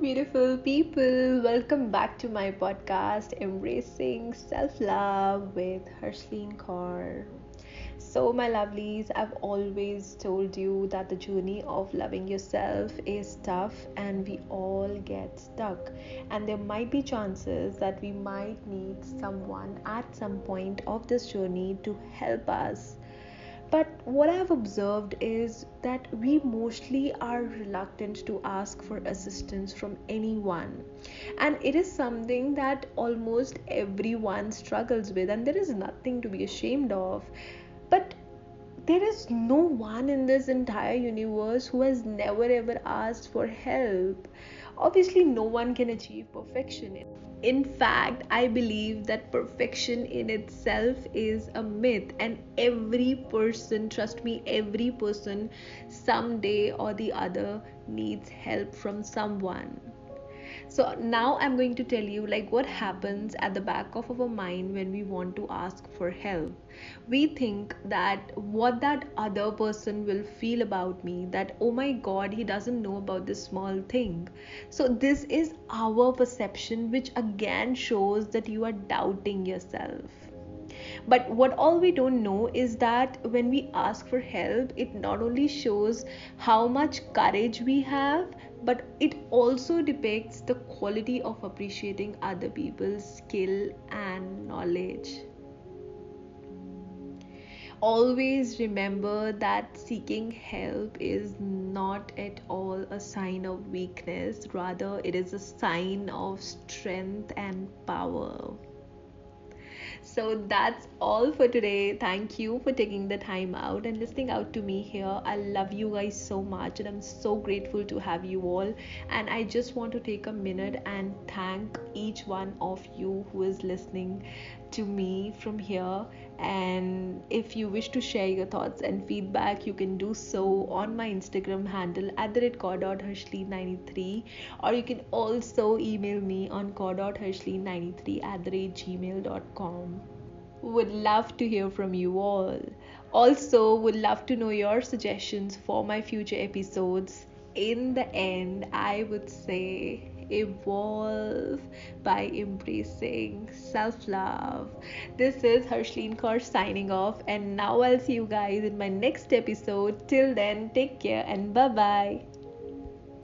Beautiful people. Welcome back to my podcast, Embracing Self Love with Harsleen Kaur. So, my lovelies, I've always told you that the journey of loving yourself is tough and we all get stuck. And there might be chances that we might need someone at some point of this journey to help us but what I've observed is that we mostly are reluctant to ask for assistance from anyone. And it is something that almost everyone struggles with, and there is nothing to be ashamed of. But there is no one in this entire universe who has never ever asked for help. Obviously, no one can achieve perfection. In fact, I believe that perfection in itself is a myth, and every person, trust me, every person someday or the other needs help from someone so now i'm going to tell you like what happens at the back of our mind when we want to ask for help. We think that what that other person will feel about me that oh my god he doesn't know about this small thing. So this is our perception which again shows that you are doubting yourself. But what all we don't know is that when we ask for help it not only shows how much courage we have but it also depicts the quality of appreciating other people's skill and knowledge. Always remember that seeking help is not at all a sign of weakness. Rather it is a sign of strength and power so that's all for today. Thank you for taking the time out and listening out to me here. I love you guys so much and I'm so grateful to have you all. And I just want to take a minute and thank each one of you who is listening to me from here. And if you wish to share your thoughts and feedback you can do so on my instagram handle at the rate 93 or you can also email me on kaur.harsleen93 at the rate gmail.com would love to hear from you all. Also would love to know your suggestions for my future episodes. In the end i would say evolve by embracing self love. This is Harsleen Kaur signing off, and now I'll see you guys in my next episode. Till then, take care and bye bye.